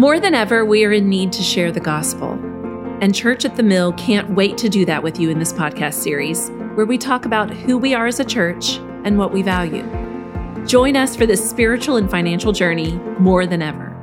More than ever, we are in need to share the gospel. And Church at the Mill can't wait to do that with you in this podcast series, where we talk about who we are as a church and what we value. Join us for this spiritual and financial journey more than ever.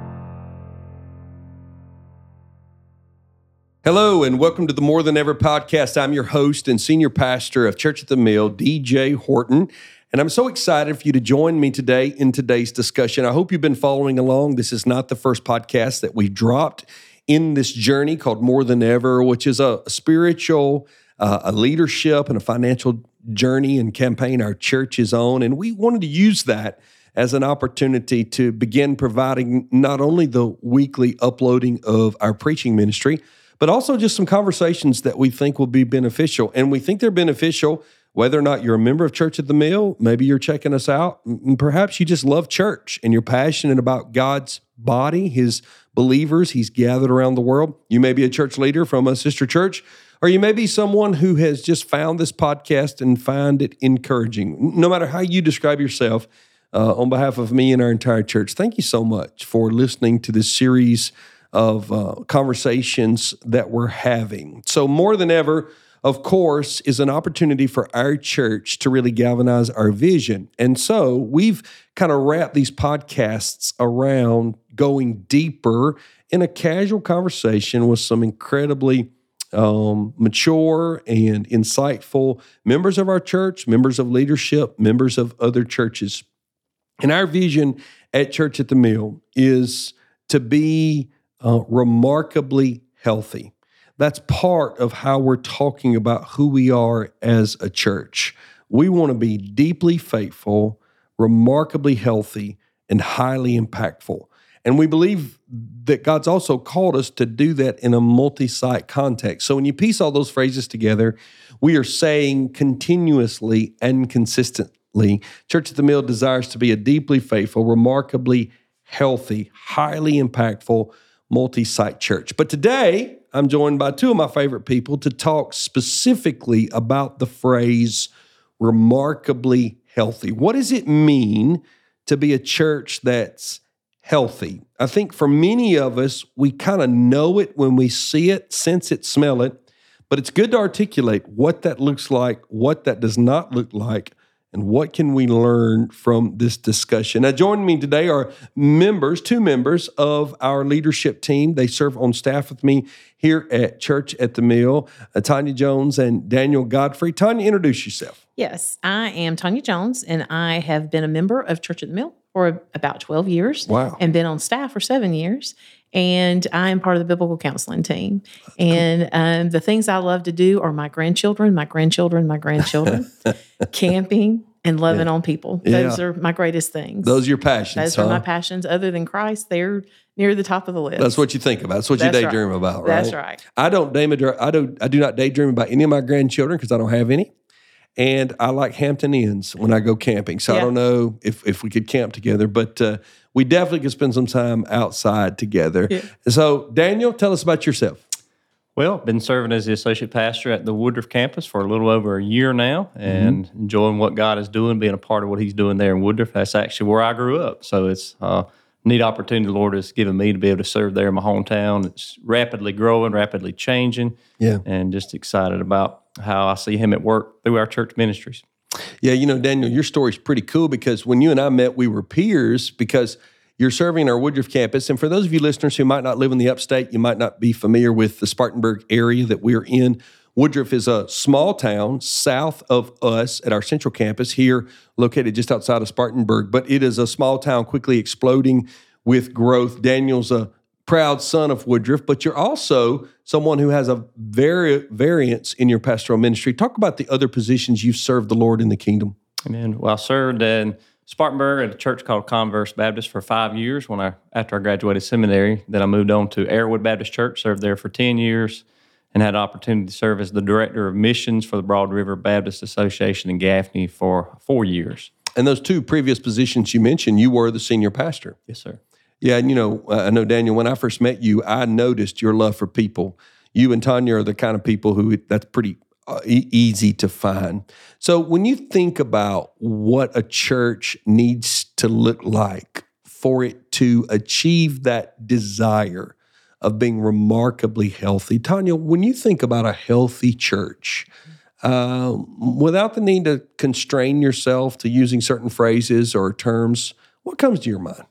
Hello, and welcome to the More Than Ever podcast. I'm your host and senior pastor of Church at the Mill, DJ Horton. And I'm so excited for you to join me today in today's discussion. I hope you've been following along. This is not the first podcast that we dropped in this journey called More Than Ever, which is a, spiritual, uh, a leadership, and a financial journey and campaign our church is on. And we wanted to use that as an opportunity to begin providing not only the weekly uploading of our preaching ministry, but also just some conversations that we think will be beneficial. And we think they're beneficial whether or not you're a member of Church at the Mill, maybe you're checking us out, and perhaps you just love church and you're passionate about God's body, His believers He's gathered around the world. You may be a church leader from a sister church, or you may be someone who has just found this podcast and find it encouraging. No matter how you describe yourself, uh, on behalf of me and our entire church, thank you so much for listening to this series of uh, conversations that we're having. So, more than ever, of course, is an opportunity for our church to really galvanize our vision. And so we've kind of wrapped these podcasts around going deeper in a casual conversation with some incredibly um, mature and insightful members of our church, members of leadership, members of other churches. And our vision at Church at the Mill is to be uh, remarkably healthy. That's part of how we're talking about who we are as a church. We want to be deeply faithful, remarkably healthy, and highly impactful. And we believe that God's also called us to do that in a multi site context. So when you piece all those phrases together, we are saying continuously and consistently Church at the Mill desires to be a deeply faithful, remarkably healthy, highly impactful multi site church. But today, I'm joined by two of my favorite people to talk specifically about the phrase remarkably healthy. What does it mean to be a church that's healthy? I think for many of us, we kind of know it when we see it, sense it, smell it, but it's good to articulate what that looks like, what that does not look like, and what can we learn from this discussion? Now, joining me today are members, two members of our leadership team. They serve on staff with me here at Church at the Mill, uh, Tanya Jones and Daniel Godfrey. Tanya, introduce yourself. Yes, I am Tanya Jones, and I have been a member of Church at the Mill for about 12 years. Wow. And been on staff for seven years and I am part of the biblical counseling team. And um, the things I love to do are my grandchildren, my grandchildren, my grandchildren, camping, and loving yeah. on people. Those yeah. are my greatest things. Those are your passions. Those huh? are my passions. Other than Christ, they're near the top of the list. That's what you think about. That's what That's you daydream right. about, right? That's right. I don't daydream. I do. I do not daydream about any of my grandchildren because I don't have any. And I like Hampton Inns when I go camping. So yeah. I don't know if if we could camp together, but uh, we definitely could spend some time outside together. Yeah. So Daniel, tell us about yourself. Well, been serving as the associate pastor at the Woodruff campus for a little over a year now, and mm-hmm. enjoying what God is doing, being a part of what He's doing there in Woodruff. That's actually where I grew up, so it's a neat opportunity the Lord has given me to be able to serve there in my hometown. It's rapidly growing, rapidly changing, yeah, and just excited about how I see Him at work through our church ministries. Yeah, you know, Daniel, your story's pretty cool because when you and I met, we were peers because you're serving our Woodruff campus. And for those of you listeners who might not live in the upstate, you might not be familiar with the Spartanburg area that we're in. Woodruff is a small town south of us at our central campus here, located just outside of Spartanburg. But it is a small town quickly exploding with growth. Daniel's a proud son of Woodruff, but you're also someone who has a very variance in your pastoral ministry. Talk about the other positions you've served the Lord in the kingdom. Amen. Well, I served in Spartanburg at a church called Converse Baptist for five years when I after I graduated seminary. Then I moved on to Arrowwood Baptist Church, served there for 10 years, and had an opportunity to serve as the director of missions for the Broad River Baptist Association in Gaffney for four years. And those two previous positions you mentioned, you were the senior pastor. Yes, sir. Yeah, and you know, I know Daniel. When I first met you, I noticed your love for people. You and Tanya are the kind of people who that's pretty uh, easy to find. So when you think about what a church needs to look like for it to achieve that desire of being remarkably healthy. Tanya, when you think about a healthy church, uh, without the need to constrain yourself to using certain phrases or terms, what comes to your mind?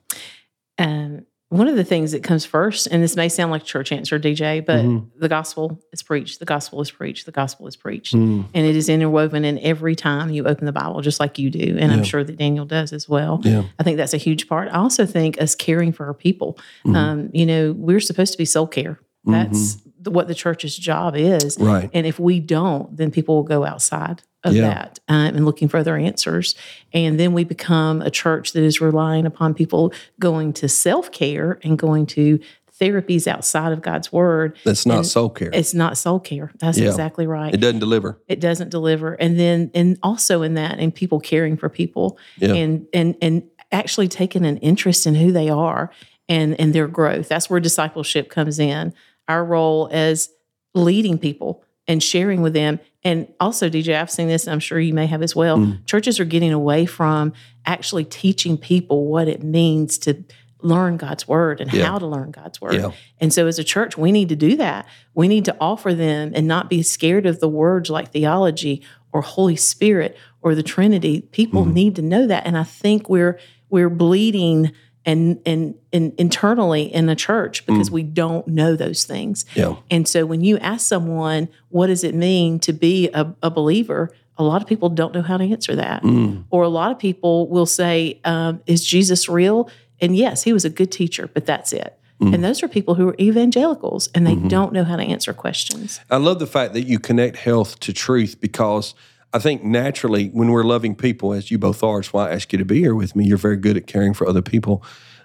Um, one of the things that comes first, and this may sound like church answer, DJ, but Mhm. the gospel is preached. The gospel is preached. The gospel is preached. Mm, And it is interwoven in every time you open the Bible, just like you do. And Yeah. I'm sure that Daniel does as well. yeah. I think that's a huge part. I also think us caring for our people. Mhm. Um, you know, we're supposed to be soul care. That's Mm-hmm. the, what the church's job is. Right. And if we don't, then people will go outside of Yeah. that um, and looking for other answers. And then we become a church that is relying upon people going to self care and going to therapies outside of God's word. That's not And soul care. It's not soul care. That's Yeah. exactly right It doesn't deliver. it doesn't deliver and then and also in that and people caring for people Yeah. and and and actually taking an interest in who they are and and their growth that's where discipleship comes in our role as leading people and sharing with them and also dj i've seen this and i'm sure you may have as well Mm. churches are getting away from actually teaching people what it means to learn god's word and Yeah. how to learn god's word Yeah. and so, as a church, we need to do that. We need to offer them and not be scared of the words like theology or Holy Spirit or the Trinity. People Mm-hmm. need to know that, and I think we're we're bleeding and and, and internally in the church because we don't know those things. Mm. Yeah. And so, when you ask someone, "What does it mean to be a, a believer?" A lot of people don't know how to answer that, Mm. or a lot of people will say, um, "Is Jesus real?" And yes, he was a good teacher, but that's it. Mm. And those are people who are evangelicals and they Mm-hmm. don't know how to answer questions. I love the fact that you connect health to truth because I think naturally, when we're loving people, as you both are, it's why I ask you to be here with me. You're very good at caring for other people.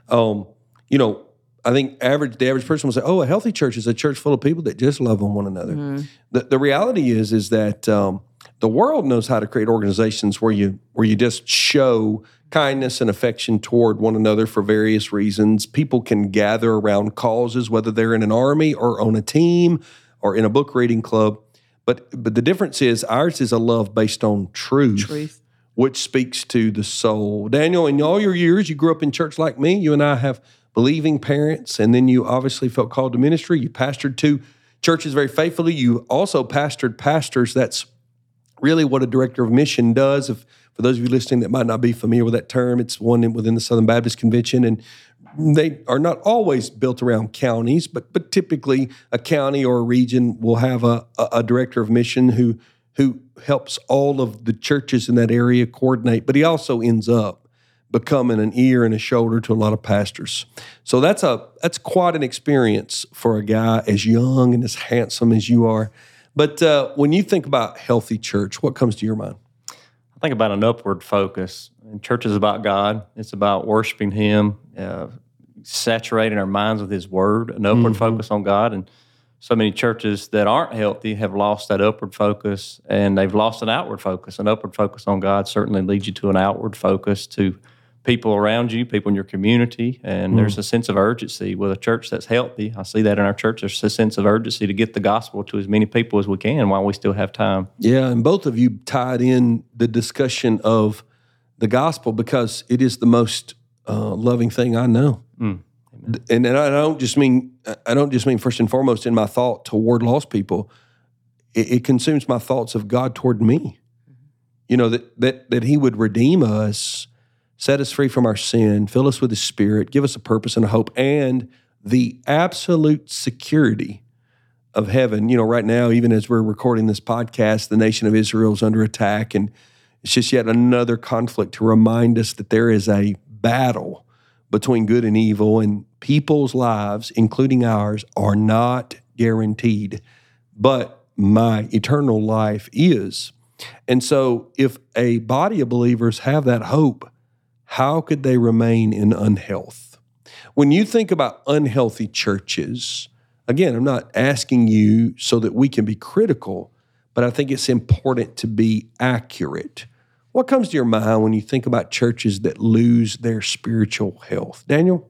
Um, you know, I think average the average person will say, "Oh, a healthy church is a church full of people that just love on one another." The, the reality is, is that um, the world knows how to create organizations where you where you just show kindness and affection toward one another for various reasons. People can gather around causes, whether they're in an army or on a team or in a book reading club. But but the difference is ours is a love based on truth, Truth. which speaks to the soul. Daniel, in all your years, you grew up in church like me. You and I have believing parents, and then you obviously felt called to ministry. You pastored two churches very faithfully. You also pastored pastors. That's really what a director of mission does. If for those of you listening that might not be familiar with that term, it's one within the Southern Baptist Convention, and they are not always built around counties, but but typically a county or a region will have a, a, a director of mission who who helps all of the churches in that area coordinate. But he also ends up becoming an ear and a shoulder to a lot of pastors. So that's a that's quite an experience for a guy as young and as handsome as you are. But uh, when you think about healthy church, what comes to your mind? I think about an upward focus. And church is about God. It's about worshiping Him, uh, saturating our minds with His Word, an upward focus on God. And so many churches that aren't healthy have lost that upward focus, and they've lost an outward focus. An upward focus on God certainly leads you to an outward focus to people around you, people in your community, and there's a sense of urgency with a church that's healthy. I see that in our church. There's a sense of urgency to get the gospel to as many people as we can while we still have time. Yeah, and both of you tied in the discussion of the gospel because it is the most uh, loving thing I know. Mm. And, and I don't just mean I don't just mean first and foremost in my thought toward lost people. It, it consumes my thoughts of God toward me. Mm-hmm. You know that that that He would redeem us, set us free from our sin, fill us with His Spirit, give us a purpose and a hope, and the absolute security of heaven. You know, right now, even as we're recording this podcast, the nation of Israel is under attack, and it's just yet another conflict to remind us that there is a battle between good and evil, and people's lives, including ours, are not guaranteed. But my eternal life is. And so, if a body of believers have that hope, how could they remain in unhealth? When you think about unhealthy churches, again, I'm not asking you so that we can be critical, but I think it's important to be accurate. What comes to your mind when you think about churches that lose their spiritual health? Daniel?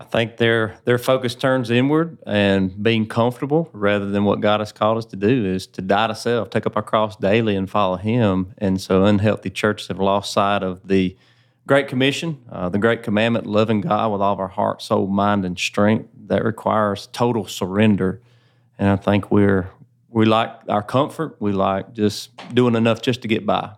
I think their their focus turns inward and being comfortable rather than what God has called us to do is to die to self, take up our cross daily and follow Him. And so unhealthy churches have lost sight of the Great Commission, uh, the Great Commandment, loving God with all of our heart, soul, mind, and strength, that requires total surrender. And I think we're we like our comfort. We like just doing enough just to get by.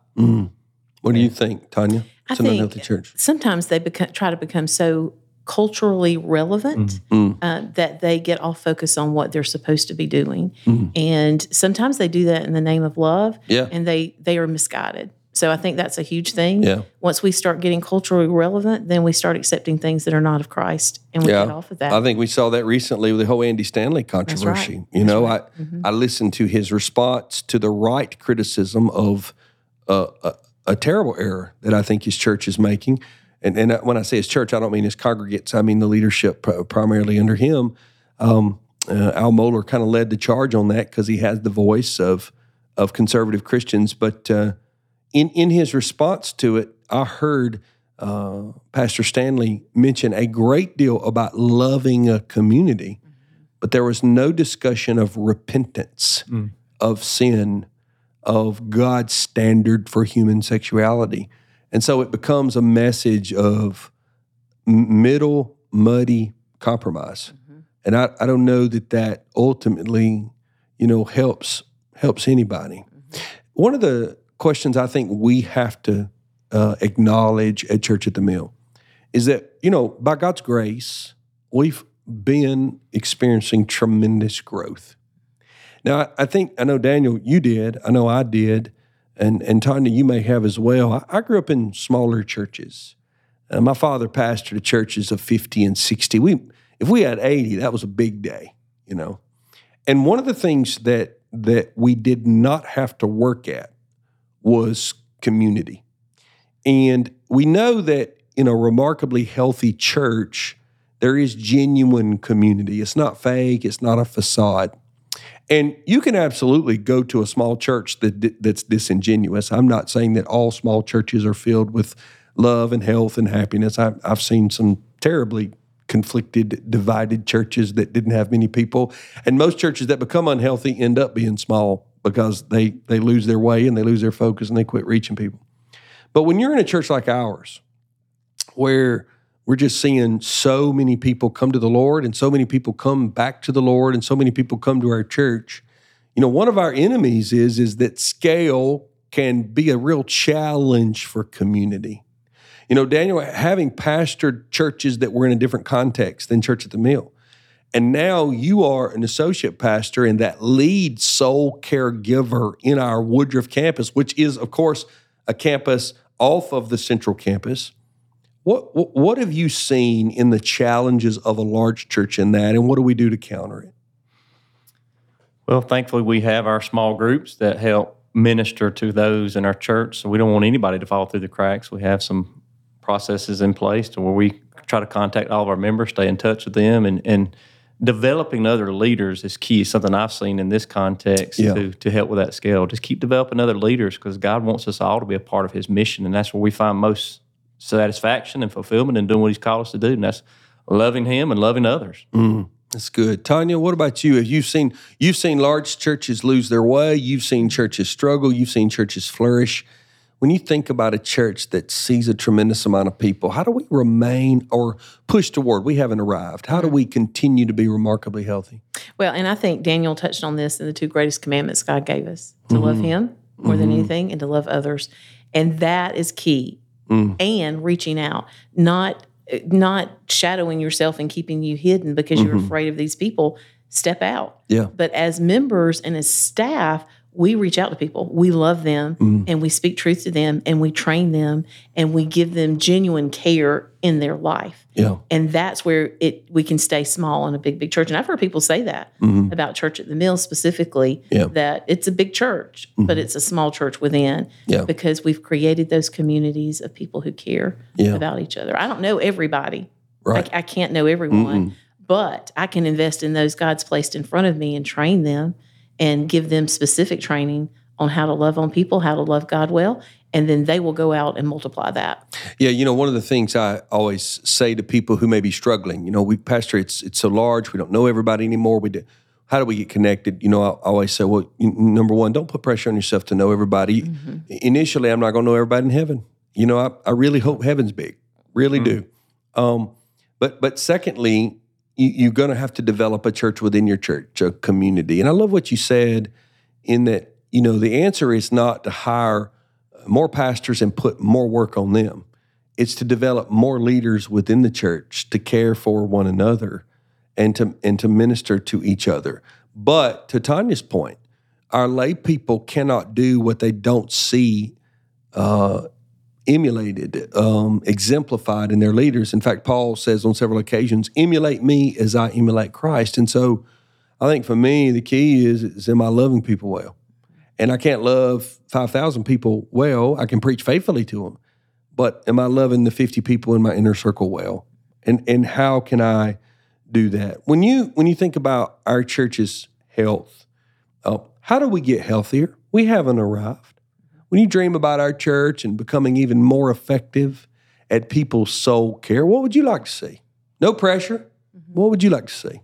What do you think, Tanya? I It's think unhealthy church. sometimes they become, try to become so culturally relevant Mm. uh, that they get all focused on what they're supposed to be doing, Mm. and sometimes they do that in the name of love, Yeah. and they they are misguided. So I think that's a huge thing. Yeah. Once we start getting culturally relevant, then we start accepting things that are not of Christ, and we Yeah. get off of that. I think we saw that recently with the whole Andy Stanley controversy. You know, I I listened to his response to the right criticism of uh, a, a terrible error that I think his church is making. And, and when I say his church, I don't mean his congregates. I mean the leadership primarily under him. Um, uh, Al Mohler kind of led the charge on that because he has the voice of of conservative Christians. But uh, in in his response to it, I heard uh, Pastor Stanley mention a great deal about loving a community, but there was no discussion of repentance mm. of sin, of God's standard for human sexuality, and so it becomes a message of middle muddy compromise. Mm-hmm. And I, I don't know that that ultimately, you know, helps helps anybody. Mm-hmm. One of the questions I think we have to uh, acknowledge at Church at the Mill is that, you know, by God's grace, we've been experiencing tremendous growth. Now, I, think, I know, Daniel, you did. I know I did. And, and Tanya, you may have as well. I, I grew up in smaller churches. Uh, my father pastored churches of 50 and 60. We, if we had 80, that was a big day, you know. And one of the things that that we did not have to work at was community. And we know that in a remarkably healthy church, there is genuine community. It's not fake, it's not a facade. And you can absolutely go to a small church that that's disingenuous. I'm not saying that all small churches are filled with love and health and happiness. I've, I've seen some terribly conflicted, divided churches that didn't have many people, and most churches that become unhealthy end up being small because they they lose their way and they lose their focus and they quit reaching people. But when you're in a church like ours, where we're just seeing so many people come to the Lord and so many people come back to the Lord and so many people come to our church. You know, one of our enemies is is that scale can be a real challenge for community. You know, Daniel, having pastored churches that were in a different context than Church at the Mill, and now you are an associate pastor and that lead soul caregiver in our Woodruff campus, which is, of course, a campus off of the central campus. What, what what have you seen in the challenges of a large church in that, and what do we do to counter it? Well, thankfully, we have our small groups that help minister to those in our church. So we don't want anybody to fall through the cracks. We have some processes in place to where we try to contact all of our members, stay in touch with them, and and developing other leaders is key. Something I've seen in this context Yeah. to to help with that scale. Just keep developing other leaders because God wants us all to be a part of His mission, and that's where we find most satisfaction and fulfillment in doing what He's called us to do, and that's loving Him and loving others. Mm-hmm. That's good, Tanya. What about you? Have you seen you've seen large churches lose their way? You've seen churches struggle. You've seen churches flourish. When you think about a church that sees a tremendous amount of people, how do we remain or push toward? We haven't arrived. How do we continue to be remarkably healthy? Well, and I think Daniel touched on this in the two greatest commandments God gave us to love mm-hmm. Him more than mm-hmm. anything and to love others. And that is key. Mm. And reaching out, not not shadowing yourself and keeping you hidden because you're mm-hmm. afraid of these people. Step out. Yeah. But as members and as staff, we reach out to people. We love them mm-hmm. and we speak truth to them and we train them and we give them genuine care in their life. Yeah. And that's where it we can stay small in a big, big church. And I've heard people say that mm-hmm. about Church at the Mill specifically, Yeah. that it's a big church, but mm-hmm. it's a small church within Yeah. because we've created those communities of people who care Yeah. about each other. I don't know everybody. Right. I, I can't know everyone, but I can invest in those God's placed in front of me and train them and give them specific training on how to love on people, how to love God well, and then they will go out and multiply that. Yeah, you know, one of the things I always say to people who may be struggling, you know, we pastor, it's it's so large, we don't know everybody anymore. We do, how do we get connected? You know, I always say, well, you- number one, don't put pressure on yourself to know everybody. Initially, I'm not going to know everybody in heaven. You know, I, I really hope heaven's big, really do. Um, but but secondly, you, you're going to have to develop a church within your church, a community. And I love what you said in that. You know, the answer is not to hire more pastors and put more work on them. It's to develop more leaders within the church to care for one another and to and to minister to each other. But to Tanya's point, our lay people cannot do what they don't see uh, emulated, um, exemplified in their leaders. In fact, Paul says on several occasions, "Emulate me as I emulate Christ." And so, I think for me, the key is, is am I loving people well? And I can't love five thousand people well. I can preach faithfully to them, but am I loving the fifty people in my inner circle well? And and how can I do that? When you when you think about our church's health, uh, how do we get healthier? We haven't arrived. When you dream about our church and becoming even more effective at people's soul care, what would you like to see? No pressure. What would you like to see?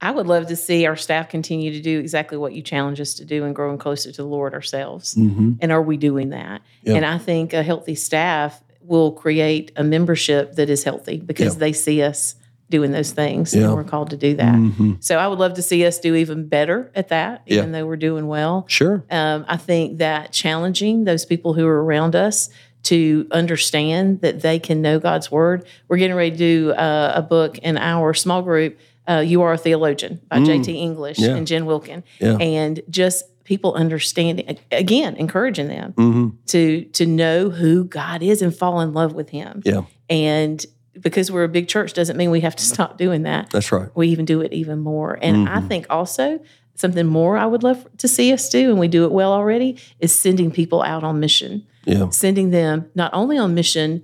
I would love to see our staff continue to do exactly what you challenge us to do and growing closer to the Lord ourselves. Mm-hmm. And are we doing that? Yeah. And I think a healthy staff will create a membership that is healthy because Yeah. they see us doing those things Yeah. and we're called to do that. Mhm. So I would love to see us do even better at that, Yeah. even though we're doing well. Sure. Um, I think that challenging those people who are around us to understand that they can know God's word. We're getting ready to do uh, a book in our small group, uh, You Are a Theologian by J.T. English Mm. Yeah. and Jen Wilkin. Yeah. And just people understanding, again, encouraging them hmm to, to know who God is and fall in love with Him. Yeah, And because we're a big church doesn't mean we have to stop doing that that's right. we even do it even more. And I Mm-hmm. think also something more I would love to see us do, and we do it well already, is sending people out on mission, Yeah, sending them not only on mission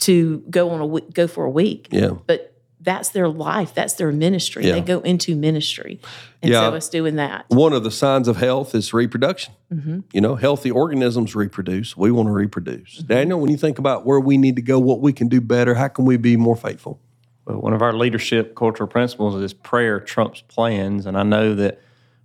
to go on a go for a week, yeah. but that's their life, that's their ministry. Yeah. They go into ministry, and Yeah. so it's doing that. One of the signs of health is reproduction. Mm-hmm. You know, healthy organisms reproduce. We want to reproduce. Mm-hmm. Daniel, when you think about where we need to go, what we can do better, how can we be more faithful? But one of our leadership cultural principles is prayer trumps plans, and I know that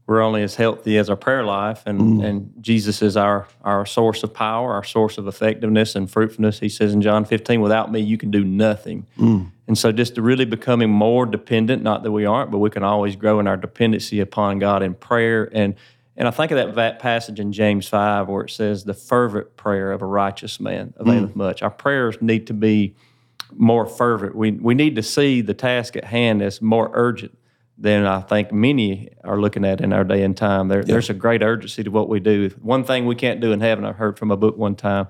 we're only as healthy as our prayer life, and, mm. and Jesus is our our source of power, our source of effectiveness and fruitfulness. He says in John 15, "Without me, you can do nothing." Mm. And so, just to really becoming more dependent, not that we aren't, but we can always grow in our dependency upon God in prayer. And and I think of that va- passage in James 5 where it says, "The fervent prayer of a righteous man availeth mm. much." Our prayers need to be more fervent. We we need to see the task at hand as more urgent than I think many are looking at in our day and time. There, There's a great urgency to what we do. One thing we can't do in heaven, I heard from a book one time,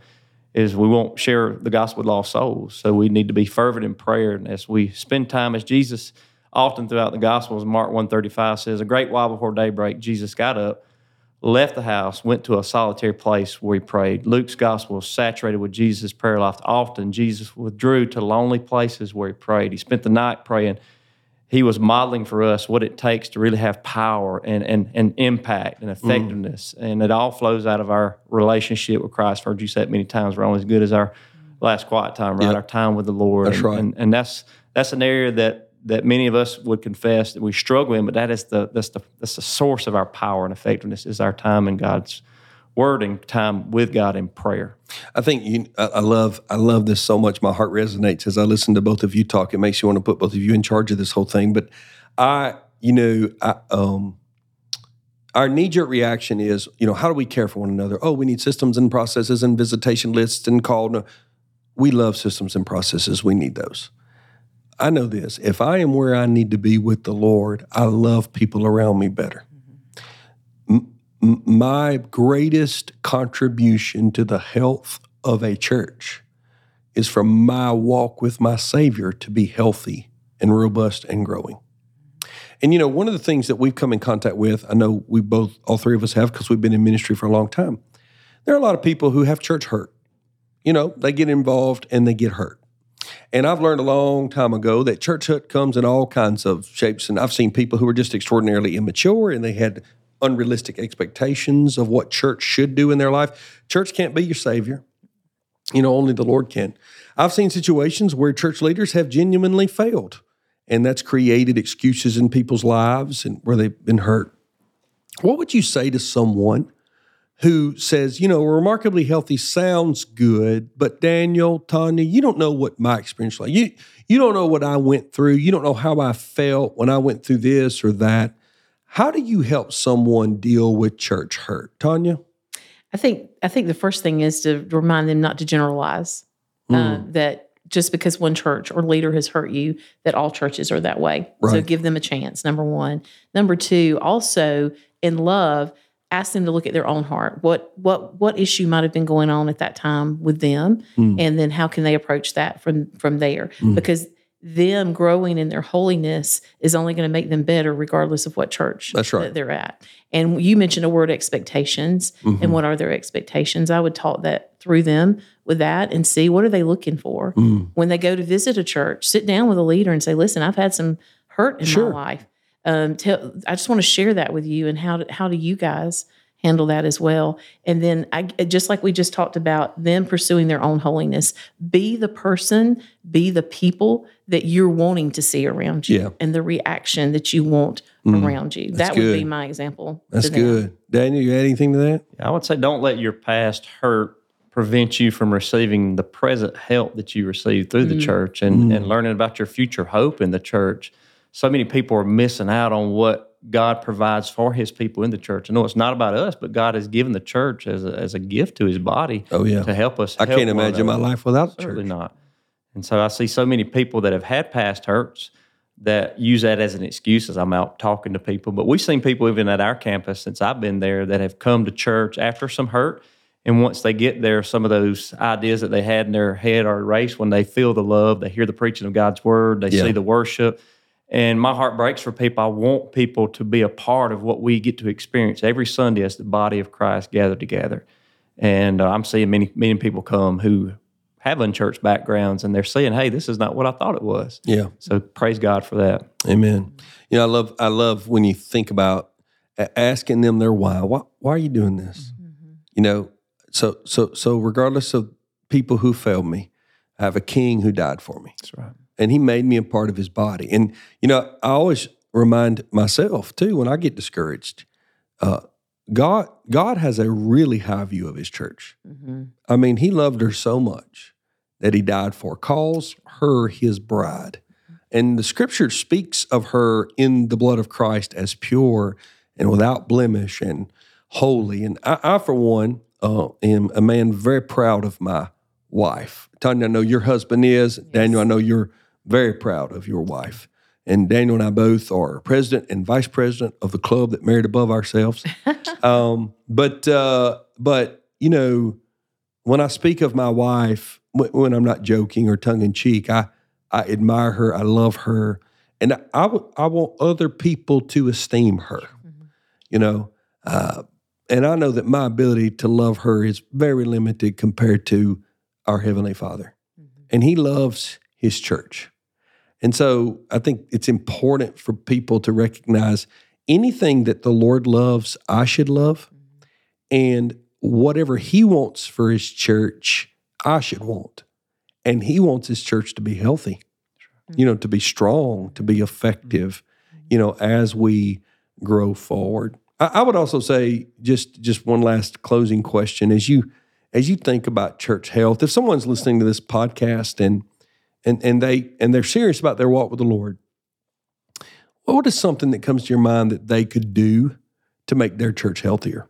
is we won't share the gospel with lost souls. So we need to be fervent in prayer. And as we spend time as Jesus often throughout the gospels, Mark 135 says, a great while before daybreak, Jesus got up, left the house, went to a solitary place where he prayed. Luke's gospel is saturated with Jesus' prayer life. Often Jesus withdrew to lonely places where he prayed. He spent the night praying. He was modeling for us what it takes to really have power and, and, and impact and mm. effectiveness. And it all flows out of our relationship with Christ. I've heard you say it many times. We're only as good as our last quiet time, right? Yep. Our time with the Lord. That's and, right. And, and that's that's an area that that many of us would confess that we struggle in, but that is the that's the that's the source of our power and effectiveness is our time in God's word and time with God in prayer. I think you, I, love I love this so much. My heart resonates as I listen to both of you talk. It makes you want to put both of you in charge of this whole thing. But I, you know, I, um, our knee jerk reaction is, you know, how do we care for one another? Oh, we need systems and processes and visitation lists and call. No, we love systems and processes. We need those. I know this. If I am where I need to be with the Lord, I love people around me better. My greatest contribution to the health of a church is from my walk with my Savior to be healthy and robust and growing. And you know, one of the things that we've come in contact with, I know we both, all three of us have, because we've been in ministry for a long time. There are a lot of people who have church hurt. You know, they get involved and they get hurt. And I've learned a long time ago that church hurt comes in all kinds of shapes. And I've seen people who are just extraordinarily immature and they had unrealistic expectations of what church should do in their life. Church can't be your savior. You know, only the Lord can. I've seen situations where church leaders have genuinely failed, and that's created excuses in people's lives and where they've been hurt. What would you say to someone who says, you know, remarkably healthy sounds good, but Daniel, Tanya, you don't know what my experience was like. You you don't know what I went through. You don't know how I felt when I went through this or that. How do you help someone deal with church hurt, Tanya? I think I think the first thing is to remind them not to generalize uh, that just because one church or leader has hurt you, that all churches are that way. So give them a chance. Number one. Number two. Also, in love, ask them to look at their own heart. What what what issue might have been going on at that time with them, Mm. and then how can they approach that from from there? Because them growing in their holiness is only going to make them better regardless of what church That's right. that they're at. And you mentioned a word expectations Mm-hmm. and what are their expectations? I would talk that through them with that and see what are they looking for Mm. when they go to visit a church. Sit down with a leader and say, "Listen, I've had some hurt in Sure. my life. Um, tell, I just want to share that with you, and how do, how do you guys handle that as well? And then, I, just like we just talked about, them pursuing their own holiness. Be the person, be the people that you're wanting to see around you, Yeah. and the reaction that you want mm-hmm. around you. That would be my example. That's good. Daniel, you add anything to that? I would say don't let your past hurt prevent you from receiving the present help that you receive through the mm. church and, mm. and learning about your future hope in the church. So many people are missing out on what God provides for his people in the church. I know it's not about us, but God has given the church as a, as a gift to his body Oh, yeah. to help us. I help can't one imagine my life without the Certainly church. not. And so I see so many people that have had past hurts that use that as an excuse as I'm out talking to people. But we've seen people even at our campus since I've been there that have come to church after some hurt. And once they get there, some of those ideas that they had in their head are erased when they feel the love, they hear the preaching of God's word, they Yeah. see the worship. And my heart breaks for people. I want people to be a part of what we get to experience every Sunday as the body of Christ gathered together. And uh, I'm seeing many, many people come who have unchurched backgrounds and they're saying, hey, this is not what I thought it was. Yeah. So praise God for that. Amen. You know, I love I love when you think about asking them their why. Why, why are you doing this? You know, so so so regardless of people who failed me, I have a king who died for me. That's right. and he made me a part of his body. And you know, I always remind myself too when I get discouraged, uh, God God has a really high view of his church. I mean, he loved her so much that he died for, calls her his bride. And the scripture speaks of her in the blood of Christ as pure and without blemish and holy. And I, I for one, uh, am a man very proud of my wife. Tanya, I know your husband is. Daniel, I know you're very proud of your wife. And Daniel and I both are president and vice president of the club that married above ourselves. um, but uh, but you know, when I speak of my wife, when, I'm not joking or tongue in cheek, I I admire her, I love her, and I I w- I want other people to esteem her. Mm-hmm. You know, uh, and I know that my ability to love her is very limited compared to our heavenly Father, mm-hmm. and He loves His church. And so I think it's important for people to recognize anything that the Lord loves, I should love. Mm-hmm. And whatever He wants for His church, I should want. And He wants His church to be healthy, you know, to be strong, to be effective, mm-hmm. you know, as we grow forward. I, I would also say just just one last closing question as you as you think about church health. If someone's listening to this podcast and and and they and they're serious about their walk with the Lord, what is something that comes to your mind that they could do to make their church healthier?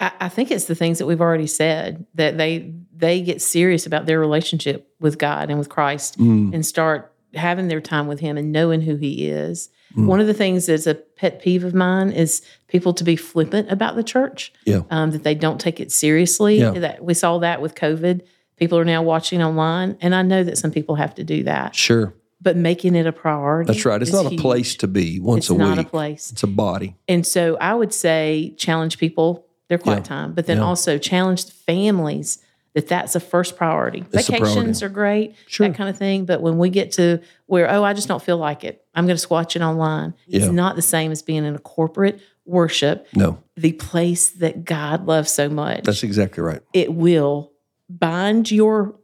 I, I think it's the things that we've already said that they they get serious about their relationship with God and with Christ Mm. and start having their time with Him and knowing who He is. Mm. One of the things that's a pet peeve of mine is people to be flippant about the church. Yeah. um, that they don't take it seriously. Yeah. That we saw that with COVID. People are now watching online, and I know that some people have to do that. Sure. But making it a priority. That's right. It's not a huge. place to be once It's a not a place. It's a body. And so I would say challenge people their quiet Yeah. time, but then Yeah. also challenge the families that that's a first priority. It's Vacations priority. are great, Sure. that kind of thing. But when we get to where, oh, I just don't feel like it, I'm going to watch it online. Yeah. It's not the same as being in a corporate worship, No, the place that God loves so much. that's exactly right. it will bind your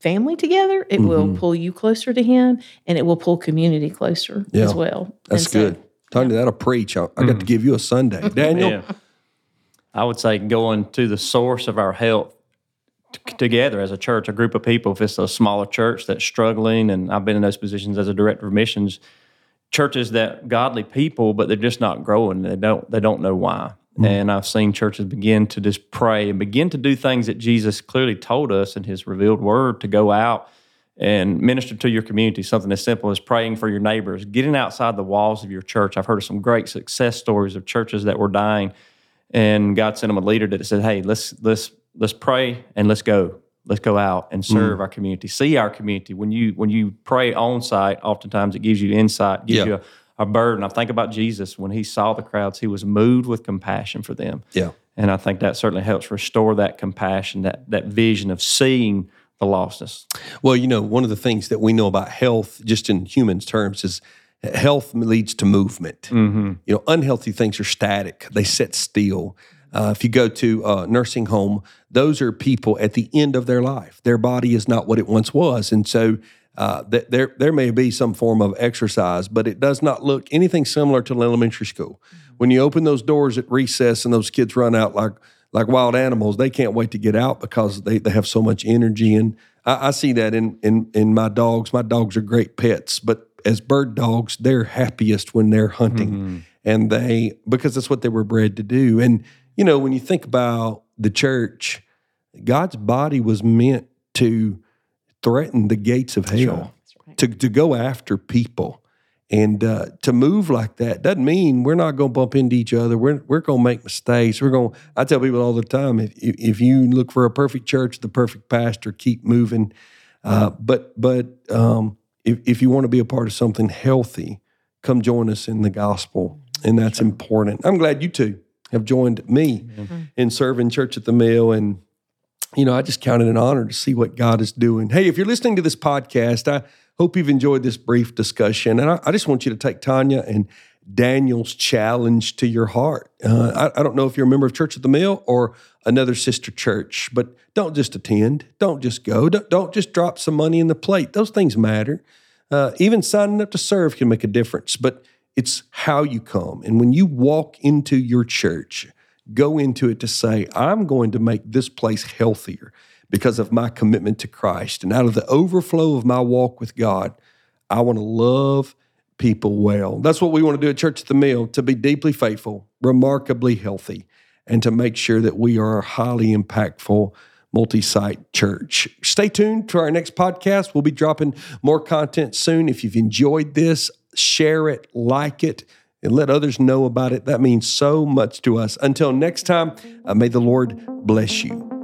family together. It will Mhm. pull you closer to Him, and it will pull community closer Yeah. as well. That's so- good. Tony, that'll preach. I, I got to give you a Sunday. Daniel, Yeah. I would say going to the source of our health t- together as a church, a group of people. If it's a smaller church that's struggling, and I've been in those positions as a director of missions, churches that godly people, but they're just not growing. They don't they don't know why. Mm-hmm. And I've seen churches begin to just pray and begin to do things that Jesus clearly told us in His revealed Word to go out and minister to your community. Something as simple as praying for your neighbors, getting outside the walls of your church. I've heard of some great success stories of churches that were dying, and God sent him a leader that said, "Hey, let's let's let's pray and let's go." Let's go out and serve mm. our community, see our community. When you when you pray on site, oftentimes it gives you insight, gives yeah. you a, a burden. I think about Jesus when he saw the crowds, he was moved with compassion for them. Yeah. And I think that certainly helps restore that compassion, that that vision of seeing the lostness. Well, you know, one of the things that we know about health, just in humans terms, is health leads to movement. Mm-hmm. You know, unhealthy things are static; they sit still. Uh, if you go to a nursing home, those are people at the end of their life. Their body is not what it once was, and so uh, there there may be some form of exercise, but it does not look anything similar to elementary school. Mm-hmm. When you open those doors at recess and those kids run out like like wild animals, they can't wait to get out because they, they have so much energy. And I, I see that in, in in my dogs. My dogs are great pets, but as bird dogs, they're happiest when they're hunting, mm-hmm. and they because that's what they were bred to do. And you know, when you think about the church, God's body was meant to threaten the gates of hell, right. to, to go after people. And uh, to move like that doesn't mean we're not going to bump into each other. We're, we're going to make mistakes. We're going. I tell people all the time: if if you look for a perfect church, the perfect pastor, keep moving. Uh, but but um, if if you want to be a part of something healthy, come join us in the gospel, and that's sure. important. I'm glad you two have joined me in serving Church at the Mill and you know, I just count it an honor to see what God is doing. Hey, if you're listening to this podcast, I hope you've enjoyed this brief discussion. And I, I just want you to take Tanya and Daniel's challenge to your heart. Uh, I, I, don't know if you're a member of Church at the Mill or another sister church, but don't just attend. Don't just go. Don't, don't just drop some money in the plate. Those things matter. Uh, even signing up to serve can make a difference, but it's how you come. And when you walk into your church, go into it to say, I'm going to make this place healthier because of my commitment to Christ. And out of the overflow of my walk with God, I want to love people well. That's what we want to do at Church at the Mill to be deeply faithful, remarkably healthy, and to make sure that we are a highly impactful multi site church. Stay tuned to our next podcast. We'll be dropping more content soon. If you've enjoyed this, share it, like it and let others know about it. That means so much to us. Until next time, uh, may the Lord bless you.